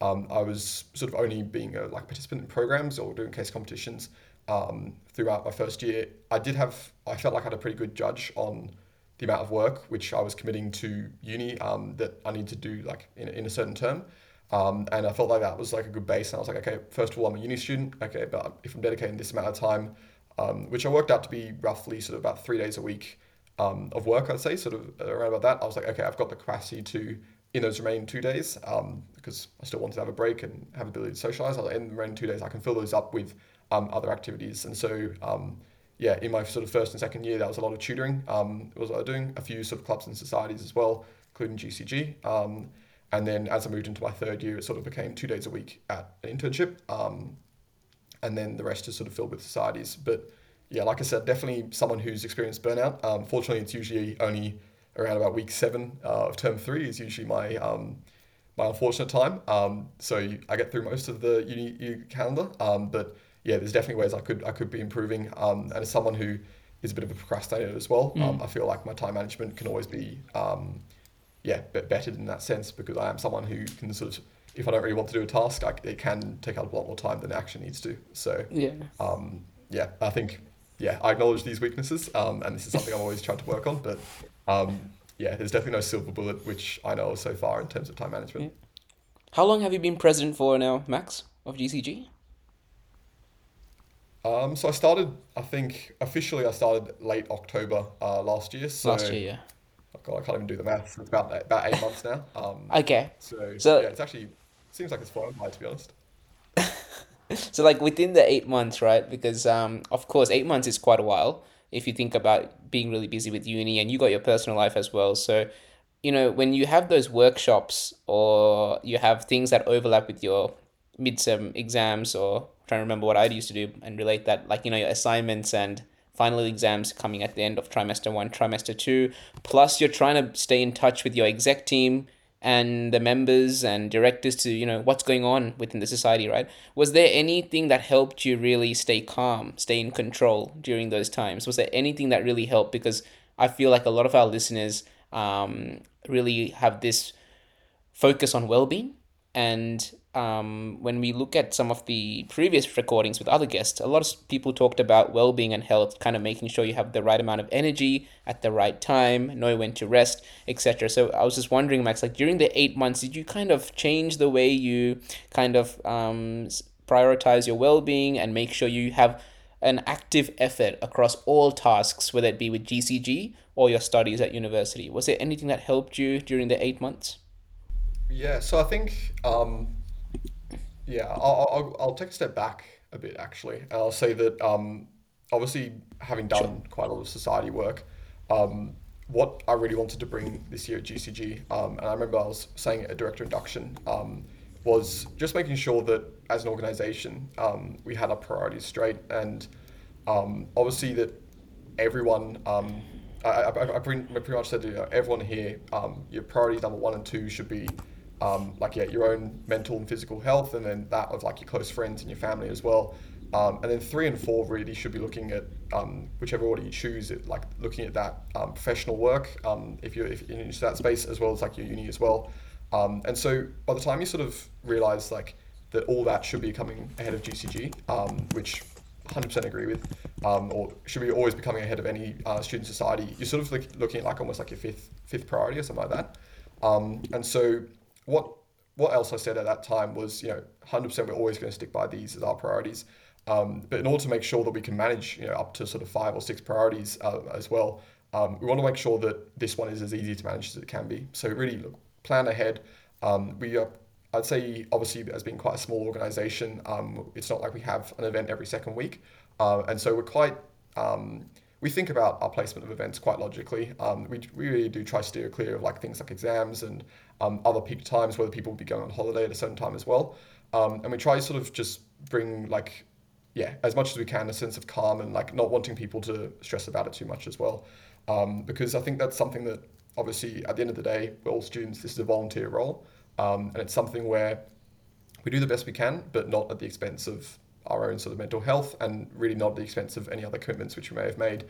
um, I was sort of only being a like participant in programs or doing case competitions um, throughout my first year. I did have I felt like I had a pretty good judge on the amount of work which I was committing to uni um, that I need to do like in, in a certain term. Um, and I felt like that was like a good base. And I was like, okay, first of all, I'm a uni student. Okay, but if I'm dedicating this amount of time, um, which I worked out to be roughly sort of about three days a week um, of work, I'd say, sort of around about that. I was like, okay, I've got the capacity to, in those remaining two days, um, because I still wanted to have a break and have ability to socialize. I was in the remaining two days, I can fill those up with um, other activities. And so, um, yeah, in my sort of first and second year, that was a lot of tutoring. Um, was uh, doing a few sort of clubs and societies as well, including GCG. And then as I moved into my third year, it sort of became two days a week at an internship. Um, and then the rest is sort of filled with societies. But yeah, like I said, definitely someone who's experienced burnout. Um, fortunately, it's usually only around about week seven uh, of term three is usually my um, my unfortunate time. Um, so I get through most of the uni, uni calendar. Um, but yeah, there's definitely ways I could I could be improving. Um, and as someone who is a bit of a procrastinator as well, mm. um, I feel like my time management can always be um, yeah but bettered in that sense because I am someone who can sort of if I don't really want to do a task, I, it can take up a lot more time than it actually needs to. So yeah, um, yeah, I think yeah, I acknowledge these weaknesses, um, and this is something I'm always trying to work on. But um, yeah, there's definitely no silver bullet, which I know so far in terms of time management. Yeah. How long have you been president for now, Max, of GCG? Um, so I started, I think officially I started late October uh, last year. So last year, yeah. Oh God, I can't even do the math. It's about about eight months now. Um, okay. So, so yeah, it's actually seems like it's flown by to be honest. so like within the eight months, right? Because um, of course, eight months is quite a while if you think about being really busy with uni and you got your personal life as well. So, you know, when you have those workshops or you have things that overlap with your midterm exams or trying to remember what I used to do and relate that, like, you know, your assignments and final exams coming at the end of trimester one, trimester two, plus you're trying to stay in touch with your exec team and the members and directors to you know what's going on within the society right? Was there anything that helped you really stay calm stay in control during those times? Was there anything that really helped? Because i feel like a lot of our listeners um, really have this focus on well-being and um, when we look at some of the previous recordings with other guests, a lot of people talked about well being and health, kind of making sure you have the right amount of energy at the right time, know when to rest, etc. So I was just wondering, Max, like during the eight months, did you kind of change the way you kind of um, prioritize your well being and make sure you have an active effort across all tasks, whether it be with GCG or your studies at university? Was there anything that helped you during the eight months? Yeah, so I think um, yeah, I'll, I'll, I'll take a step back a bit actually, and I'll say that um, obviously having done sure. quite a lot of society work, um, what I really wanted to bring this year at GCG, um, and I remember I was saying at a director induction, um, was just making sure that as an organization, um, we had our priorities straight and um, obviously that everyone, um, I, I, I, pretty, much said to everyone here, um, your priorities number one and two should be um, like yeah, your own mental and physical health, and then that of like your close friends and your family as well. Um, and then three and four really should be looking at um, whichever order you choose, it, like looking at that um, professional work um, if you're if that space as well as like your uni as well. Um, and so by the time you sort of realize like that all that should be coming ahead of GCG, um, which 100% agree with, or should be always becoming ahead of any uh, student society, you're sort of like looking at like almost like your fifth fifth priority or something like that. and so what what else I said at that time was, you know, 100% we're always going to stick by these as our priorities. Um, but in order to make sure that we can manage, you know, up to sort of five or six priorities uh, as well, um, we want to make sure that this one is as easy to manage as it can be. So really look, plan ahead. Um, we are, I'd say, obviously, as being quite a small organization, um, it's not like we have an event every second week, uh, and so we're quite. Um, we think about our placement of events quite logically. Um, we, we really do try to steer clear of like things like exams and other peak times, whether people will be going on holiday at a certain time as well. and we try to sort of just bring like yeah, as much as we can, a sense of calm and like not wanting people to stress about it too much as well. Um, because I think that's something that obviously at the end of the day, we're all students, this is a volunteer role. Um, and it's something where we do the best we can, but not at the expense of our own sort of mental health and really not at the expense of any other commitments which we may have made.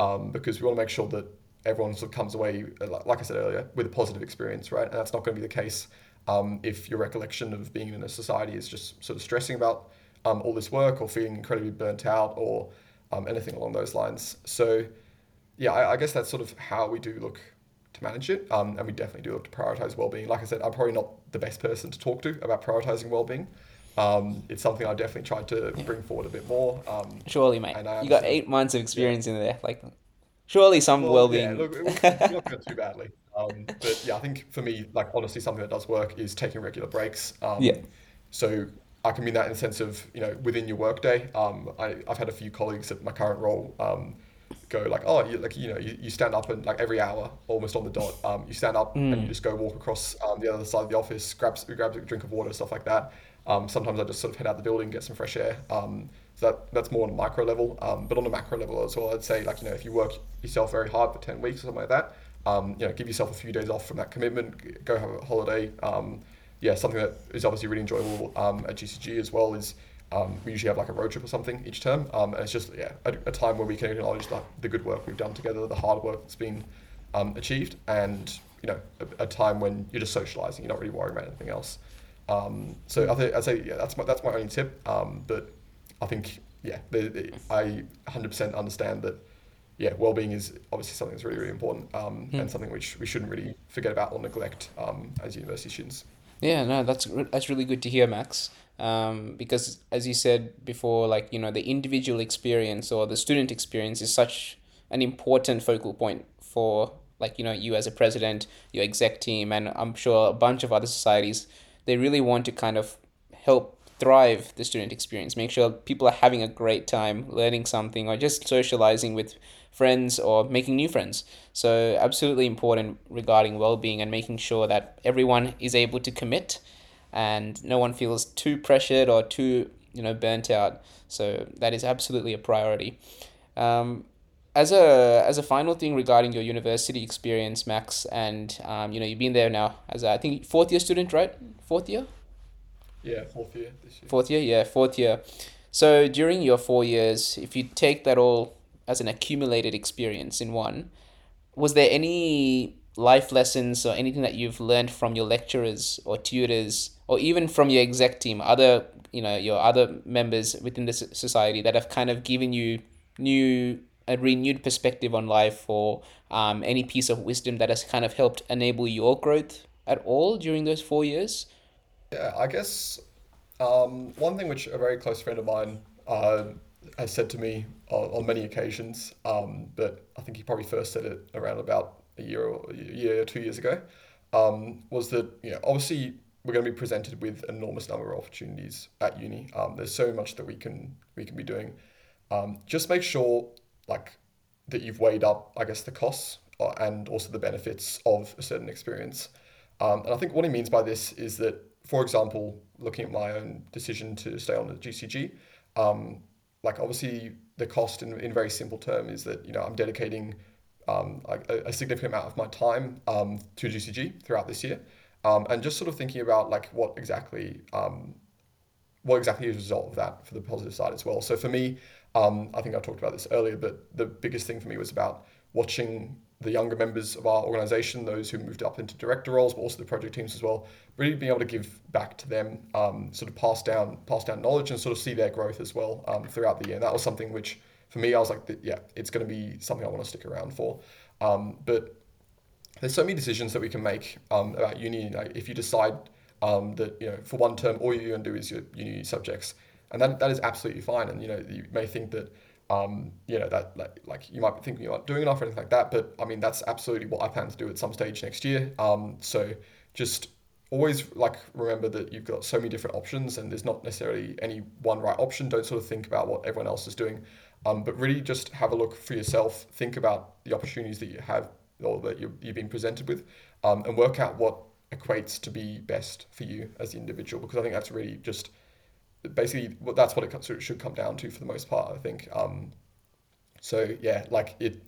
Um, because we want to make sure that everyone sort of comes away, like I said earlier, with a positive experience, right? And that's not going to be the case um, if your recollection of being in a society is just sort of stressing about um, all this work or feeling incredibly burnt out or um, anything along those lines. So, yeah, I, I, guess that's sort of how we do look to manage it. Um, and we definitely do look to prioritize well-being. Like I said, I'm probably not the best person to talk to about prioritizing well-being. Um, it's something I definitely tried to yeah. bring forward a bit more. Um, surely, mate. you got eight months of experience yeah. in there. Like, surely some well, well-being. Yeah, look, it not too badly. Um, but yeah, I think for me, like honestly, something that does work is taking regular breaks. Um, yeah. So I can mean that in the sense of you know within your workday. Um, I I've had a few colleagues at my current role um, go like oh you, like you know you, you stand up and like every hour almost on the dot um, you stand up mm. and you just go walk across um, the other side of the office grab grab a drink of water stuff like that. Um, sometimes I just sort of head out the building get some fresh air. Um, so that that's more on a micro level, um, but on a macro level as well. I'd say like you know if you work yourself very hard for ten weeks or something like that, um, you know give yourself a few days off from that commitment, go have a holiday. Um, yeah, something that is obviously really enjoyable um, at GCG as well is we usually have like a road trip or something each term, and it's just yeah a, a, time where we can acknowledge the, the good work we've done together, the hard work that's been achieved, and you know a, a, time when you're just socializing, you're not really worrying about anything else. Um, so I think I'd say yeah, that's my that's my only tip. Um, but I think yeah, the, the, I 100% understand that yeah, well-being is obviously something that's really, really important um, mm. and something which we shouldn't really forget about or neglect um, as university students. Yeah, no, that's that's really good to hear, Max. Um, because as you said before, like you know, the individual experience or the student experience is such an important focal point for like you know you as a president, your exec team, and I'm sure a bunch of other societies. They really want to kind of help thrive the student experience, make sure people are having a great time learning something or just socializing with friends or making new friends. So, absolutely important regarding well being and making sure that everyone is able to commit and no one feels too pressured or too you know burnt out. So that is absolutely a priority. Um, as a as a final thing regarding your university experience, Max, and um, you know you've been there now as a, I think fourth year student, right? Fourth year. Yeah, fourth year this year. Fourth year, yeah, fourth year. So during your four years, if you take that all as an accumulated experience in one. Was there any life lessons or anything that you've learned from your lecturers or tutors or even from your exec team, other you know your other members within the society that have kind of given you new a renewed perspective on life or um, any piece of wisdom that has kind of helped enable your growth at all during those four years? Yeah, I guess um, one thing which a very close friend of mine uh, has said to me on, many occasions, um, but I think he probably first said it around about a year or a year or two years ago, um, was that you know obviously we're going to be presented with an enormous number of opportunities at uni. Um, there's so much that we can we can be doing. Um, just make sure like that you've weighed up, I guess, the costs uh, and also the benefits of a certain experience. Um, and I think what he means by this is that for example, looking at my own decision to stay on the GCG, um, like obviously the cost in, in very simple term is that you know I'm dedicating um, a, a, significant amount of my time um, to GCG throughout this year, um, and just sort of thinking about like what exactly um, what exactly is a result of that for the positive side as well. So for me, um, I think I talked about this earlier, but the biggest thing for me was about watching the younger members of our organization, those who moved up into director roles, but also the project teams as well, really being able to give back to them, um, sort of pass down, pass down knowledge and sort of see their growth as well um, throughout the year. And that was something which, for me, I was like, yeah, it's going to be something I want to stick around for. Um, but there's so many decisions that we can make um, about uni. If you decide um, that you know for one term all you're going to do is your uni subjects, and that, that is absolutely fine. And you know you may think that um, you know that like, like you might be thinking you're not doing enough or anything like that, but I mean that's absolutely what I plan to do at some stage next year. Um, so just always like remember that you've got so many different options and there's not necessarily any one right option. Don't sort of think about what everyone else is doing, um, but really just have a look for yourself. Think about the opportunities that you have or that you you've been presented with, um, and work out what equates to be best for you as the individual. Because I think that's really just basically that's what it should come down to for the most part. I think. Um, so yeah, like it.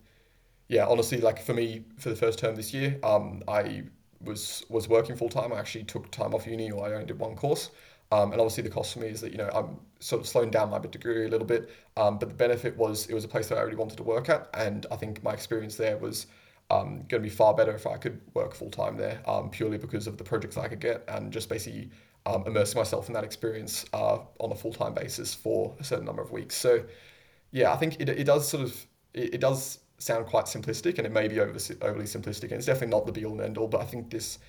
Yeah, honestly, like for me, for the first term this year, um, I was was working full time. I actually took time off uni, or I only did one course. Um, and obviously, the cost for me is that you know I'm sort of slowing down my degree a little bit. Um, but the benefit was it was a place that I really wanted to work at, and I think my experience there was um, going to be far better if I could work full time there, um, purely because of the projects I could get and just basically um, immersing myself in that experience uh, on a full time basis for a certain number of weeks. So, yeah, I think it, it does sort of it, it does sound quite simplistic, and it may be over, overly simplistic, and it's definitely not the be all and end all. But I think this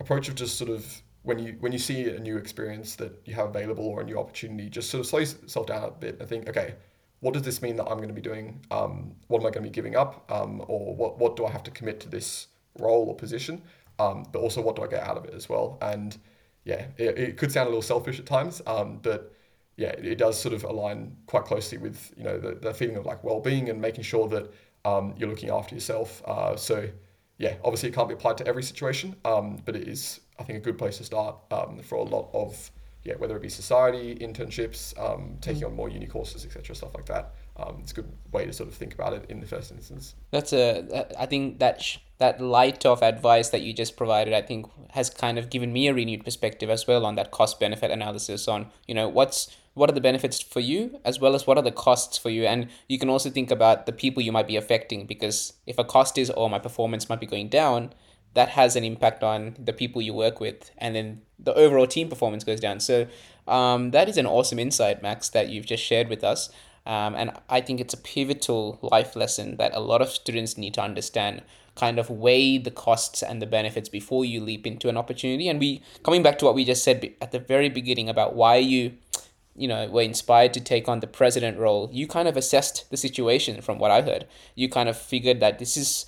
approach of just sort of when you when you see a new experience that you have available or a new opportunity, just sort of slow yourself down a bit and think, okay, what does this mean that I'm going to be doing? Um, what am I going to be giving up? Um, or what what do I have to commit to this role or position? Um, but also, what do I get out of it as well? And yeah, it, it could sound a little selfish at times, um, but yeah, it, it, does sort of align quite closely with you know the, the feeling of like well-being and making sure that um, you're looking after yourself. Uh, so yeah, obviously it can't be applied to every situation, um, but it is I think a good place to start um, for a lot of yeah whether it be society internships, um, taking mm. on more uni courses, etc. Stuff like that um, it's a good way to sort of think about it in the first instance. That's a, I think that sh- that light of advice that you just provided, I think, has kind of given me a renewed perspective as well on that cost benefit analysis on you know what's what are the benefits for you as well as what are the costs for you? And you can also think about the people you might be affecting because if a cost is oh my performance might be going down that has an impact on the people you work with and then the overall team performance goes down. So um, that is an awesome insight max that you've just shared with us um, and I think it's a pivotal life lesson that a lot of students need to understand. Kind of weigh the costs and the benefits before you leap into an opportunity. And we coming back to what we just said at the very beginning about why you, you know, were inspired to take on the president role. You kind of assessed the situation from what I heard. You kind of figured that this is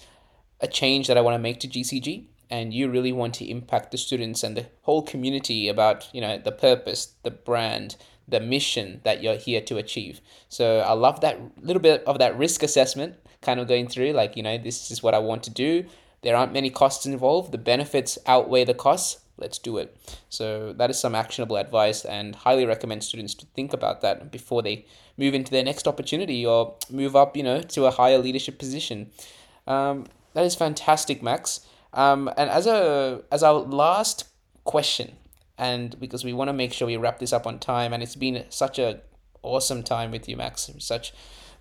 a change that I want to make to GCG and you really want to impact the students and the whole community about you know the purpose the brand the mission that you're here to achieve. So I love that little bit of that risk assessment kind of going through like, you know, this is what I want to do. There aren't many costs involved. The benefits outweigh the costs. Let's do it. So that is some actionable advice and highly recommend students to think about that before they move into their next opportunity or move up, you know, to a higher leadership position. Um, that is fantastic, Max. Um, and as a as our last question, and because we want to make sure we wrap this up on time and it's been such a awesome time with you max. Such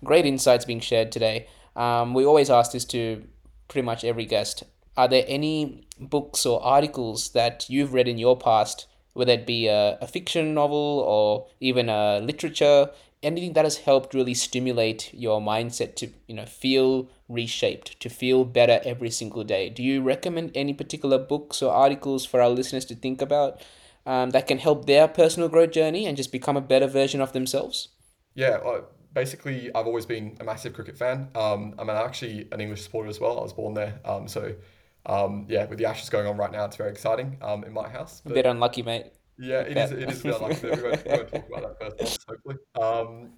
great insights being shared today. Um, we always ask this to pretty much every guest. Are there any books or articles that you've read in your past whether it be a, a fiction novel or even a literature anything that has helped really stimulate your mindset to you know feel reshaped to feel better every single day? Do you recommend any particular books or articles for our listeners to think about um, that can help their personal growth journey and just become a better version of themselves? Yeah, basically, I've always been a massive cricket fan. Um, I'm actually an English supporter as well. I was born there. Um, so, um, yeah, with the Ashes going on right now, it's very exciting um, in my house. But, a bit unlucky, mate. Yeah, it is. It is a bit unlucky. we, won't, we won't talk about that first, hopefully. Um,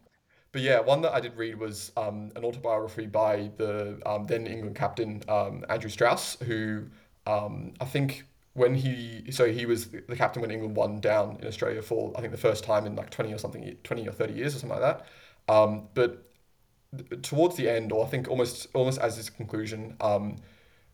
but yeah, one that I did read was um, an autobiography by the um, then England captain um, Andrew Strauss, who um, I think when he so he was the captain when England won down in Australia for I think the first time in like twenty or something twenty or thirty years or something like that. Um, but towards the end, or I think almost almost as his conclusion, um,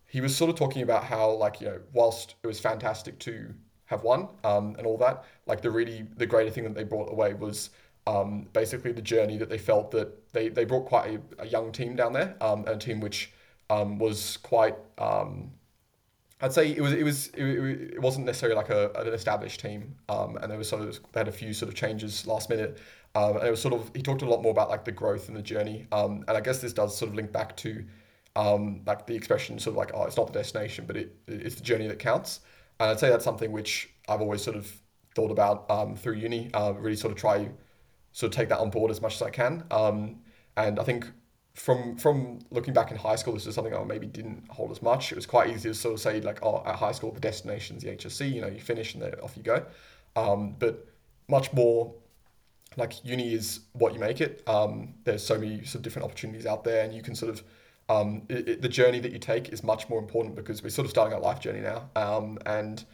he was sort of talking about how like you know whilst it was fantastic to have won um, and all that, like the really the greater thing that they brought away was um, basically the journey that they felt that they, they brought quite a, a young team down there, um, a team which um, was quite I'd say it was it was it, it wasn't necessarily like a, an established team, um, and there was sort of they had a few sort of changes last minute, um, and it was sort of he talked a lot more about like the growth and the journey, um, and I guess this does sort of link back to, um, like the expression sort of like oh it's not the destination but it it's the journey that counts, and I'd say that's something which I've always sort of thought about um, through uni, uh, really sort of try, sort of take that on board as much as I can, um, and I think from from looking back in high school, this is something I maybe didn't hold as much. It was quite easy to sort of say like, oh, at high school the destination's the HSC. You know, you finish and then off you go. Um, but much more like uni is what you make it. Um, there's so many sort of different opportunities out there, and you can sort of um, it, it, the journey that you take is much more important because we're sort of starting our life journey now. Um, and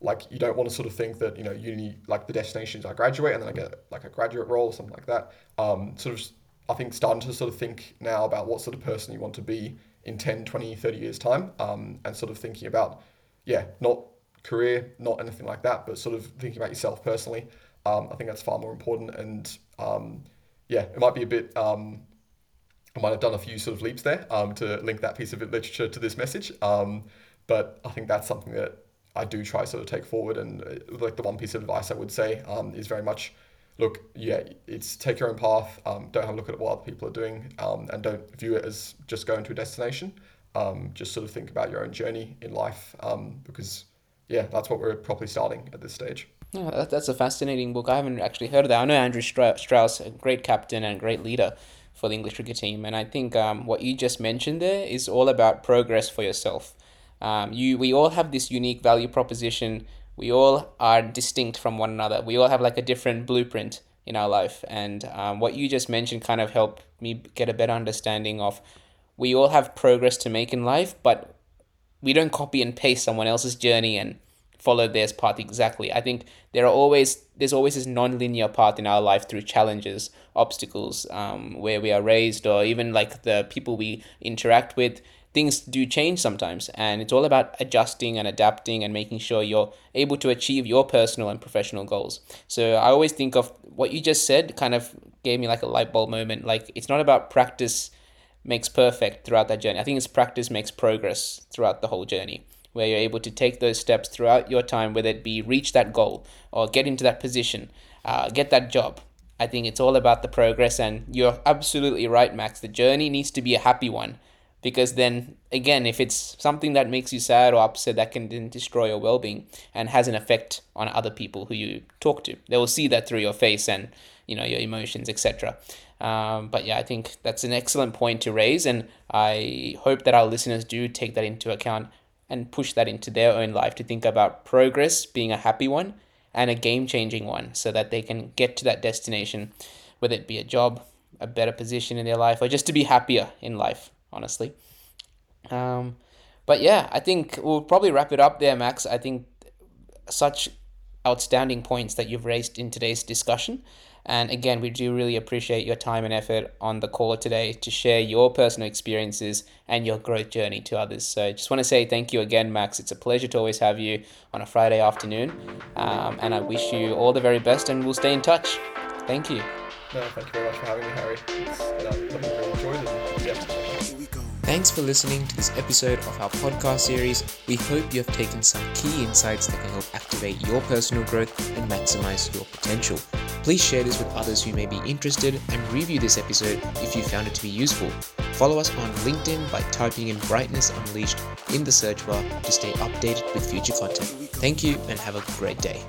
like you don't want to sort of think that you know uni like the destination is I graduate and then I get like a graduate role or something like that. Um, sort of I think starting to sort of think now about what sort of person you want to be in 10, 20, 30 years time um, and sort of thinking about, yeah, not career, not anything like that, but sort of thinking about yourself personally. Um, I think that's far more important. And um, yeah, it might be a bit, um, I might have done a few sort of leaps there um, to link that piece of literature to this message. Um, but I think that's something that I do try sort of take forward. And uh, like the one piece of advice I would say is very much look, yeah, it's take your own path. Um, don't have a look at what other people are doing, um, and don't view it as just going to a destination. Um, just sort of think about your own journey in life, um, because yeah, that's what we're properly starting at this stage. Yeah, that, that's a fascinating book. I haven't actually heard of that. I know Andrew Strauss, a great captain and great leader for the English cricket team, and I think um, what you just mentioned there is all about progress for yourself. Um, you, we all have this unique value proposition we all are distinct from one another. We all have like a different blueprint in our life. And um, what you just mentioned kind of helped me get a better understanding of we all have progress to make in life, but we don't copy and paste someone else's journey and follow their path exactly. I think there are always there's always this non-linear path in our life through challenges, obstacles, um, where we are raised, or even like the people we interact with things do change sometimes and it's all about adjusting and adapting and making sure you're able to achieve your personal and professional goals. So i always think of what you just said kind of gave me like a light bulb moment. Like it's not about practice makes perfect throughout that journey. I think it's practice makes progress throughout the whole journey where you're able to take those steps throughout your time whether it be reach that goal or get into that position uh, get that job. I think it's all about the progress, and you're absolutely right, Max. The journey needs to be a happy one because then again if it's something that makes you sad or upset that can then destroy your well-being and has an effect on other people who you talk to. They will see that through your face and you know your emotions etc um, but yeah i think that's an excellent point to raise and i hope that our listeners do take that into account and push that into their own life to think about progress being a happy one and a game changing one so that they can get to that destination whether it be a job a better position in their life or just to be happier in life honestly. Um, but yeah, I think we'll probably wrap it up there, Max. I think such outstanding points that you've raised in today's discussion. And again, we do really appreciate your time and effort on the call today to share your personal experiences and your growth journey to others. So just want to say thank you again, Max. It's a pleasure to always have you on a Friday afternoon. Um, and I wish you all the very best and we'll stay in touch. Thank you. No, thank you very much for having me, Harry. Thanks for listening to this episode of our podcast series. We hope you have taken some key insights that can help activate your personal growth and maximize your potential. Please share this with others who may be interested and review this episode if you found it to be useful. Follow us on LinkedIn by typing in Brightness Unleashed in the search bar to stay updated with future content. Thank you and have a great day.